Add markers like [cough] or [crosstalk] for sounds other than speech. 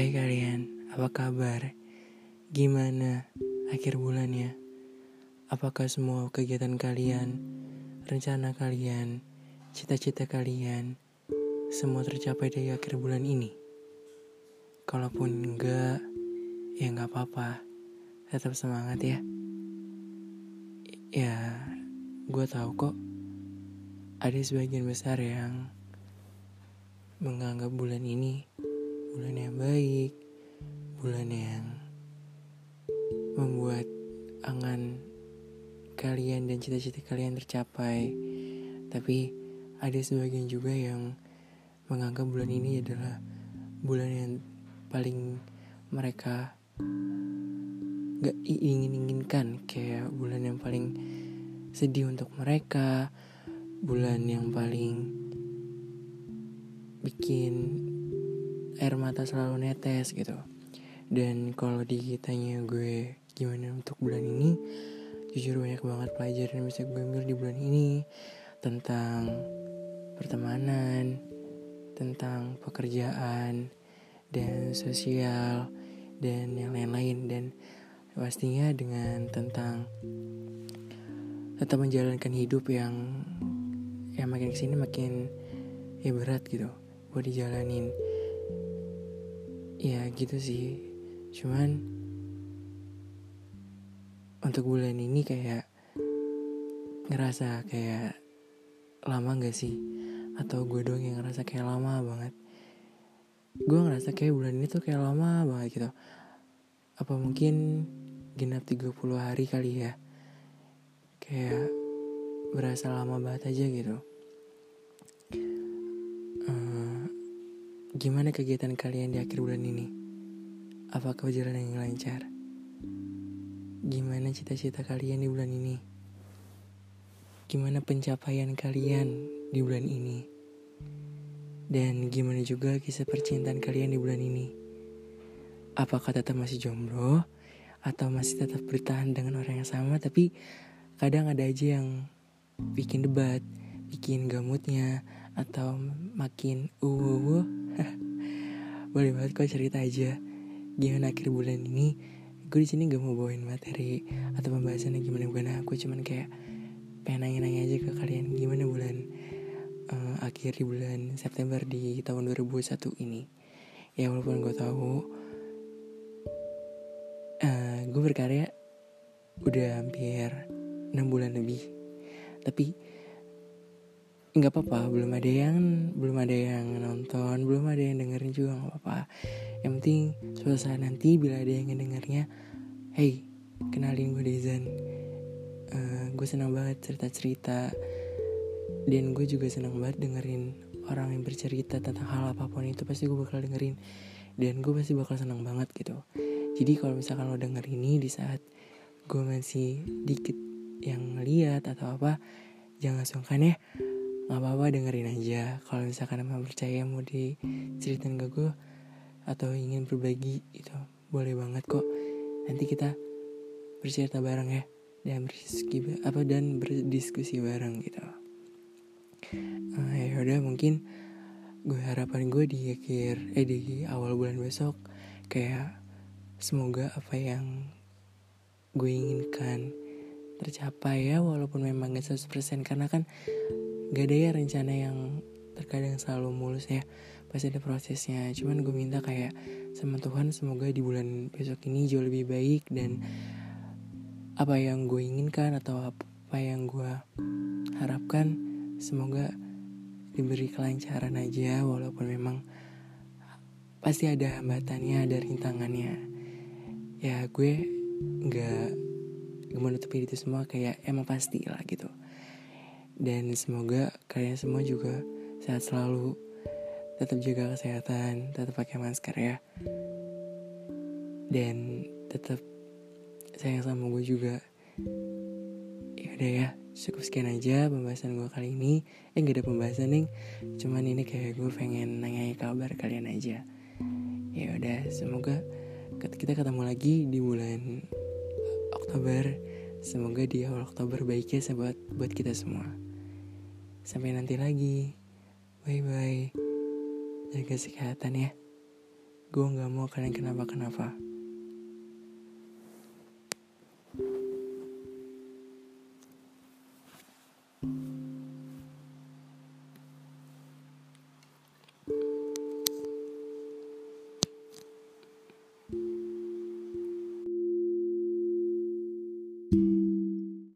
Hai kalian, apa kabar? Gimana akhir bulannya? Apakah semua kegiatan kalian, rencana kalian, cita-cita kalian, semua tercapai dari akhir bulan ini? Kalaupun enggak, ya enggak apa-apa. Tetap semangat ya. Ya, gue tahu kok ada sebagian besar yang menganggap bulan ini bulan yang baik, bulan yang membuat angan kalian dan cita-cita kalian tercapai. Tapi ada sebagian juga yang menganggap bulan ini adalah bulan yang paling mereka gak ingin-inginkan kayak bulan yang paling sedih untuk mereka bulan yang paling bikin air mata selalu netes gitu. Dan kalau ditanya gue gimana untuk bulan ini? Jujur banyak banget pelajaran yang bisa gue ambil di bulan ini. Tentang pertemanan tentang pekerjaan dan sosial dan yang lain-lain. Dan pastinya dengan tentang tetap menjalankan hidup yang yang makin ke sini makin ya berat gitu buat dijalanin ya gitu sih. Cuman untuk bulan ini kayak ngerasa kayak lama gak sih? Atau gue doang yang ngerasa kayak lama banget? Gue ngerasa kayak bulan ini tuh kayak lama banget gitu. Apa mungkin genap 30 hari kali ya? Kayak berasa lama banget aja gitu Gimana kegiatan kalian di akhir bulan ini? Apakah berjalan dengan lancar? Gimana cita-cita kalian di bulan ini? Gimana pencapaian kalian di bulan ini? Dan gimana juga kisah percintaan kalian di bulan ini? Apakah tetap masih jomblo? Atau masih tetap bertahan dengan orang yang sama Tapi kadang ada aja yang bikin debat Bikin gamutnya Atau makin uh, uh, [laughs] boleh banget kok cerita aja. Gimana akhir bulan ini? Gue di sini gak mau bawain materi atau pembahasan yang gimana gimana. Aku cuman kayak pengen nanya-nanya aja ke kalian gimana bulan uh, akhir di bulan September di tahun 2021 ini? Ya walaupun gue tahu uh, gue berkarya udah hampir 6 bulan lebih. Tapi nggak apa-apa belum ada yang belum ada yang nonton belum ada yang dengerin juga nggak apa-apa. Yang penting suatu saat nanti bila ada yang dengarnya hey kenalin gue Dezan. Uh, gue senang banget cerita-cerita. Dan gue juga senang banget dengerin orang yang bercerita tentang hal apa pun itu pasti gue bakal dengerin. Dan gue pasti bakal senang banget gitu. Jadi kalau misalkan lo denger ini di saat gue masih dikit yang lihat atau apa jangan sungkan ya nggak apa-apa dengerin aja. Kalau misalkan emang percaya mau diceritain ke gue atau ingin berbagi itu boleh banget kok. Nanti kita bercerita bareng ya dan berdiskusi apa dan berdiskusi bareng gitu. Uh, ya udah mungkin gue harapan gue di akhir eh di awal bulan besok kayak semoga apa yang gue inginkan tercapai ya walaupun memang gak 100% karena kan gak ada ya rencana yang terkadang selalu mulus ya pasti ada prosesnya. Cuman gue minta kayak sama Tuhan semoga di bulan besok ini jauh lebih baik dan apa yang gue inginkan atau apa yang gue harapkan semoga diberi kelancaran aja walaupun memang pasti ada hambatannya ada rintangannya. Ya gue nggak gak menutupi itu semua kayak emang pasti lah gitu dan semoga kalian semua juga sehat selalu. Tetap jaga kesehatan, tetap pakai masker ya. Dan tetap sayang sama gue juga. Ya udah ya, cukup sekian aja pembahasan gue kali ini. Eh gak ada pembahasan nih, cuman ini kayak gue pengen nanya kabar kalian aja. Ya udah, semoga kita ketemu lagi di bulan Oktober. Semoga di awal Oktober baiknya buat buat kita semua. Sampai nanti lagi. Bye bye. Jaga kesehatan ya. gue nggak mau kalian kenapa-kenapa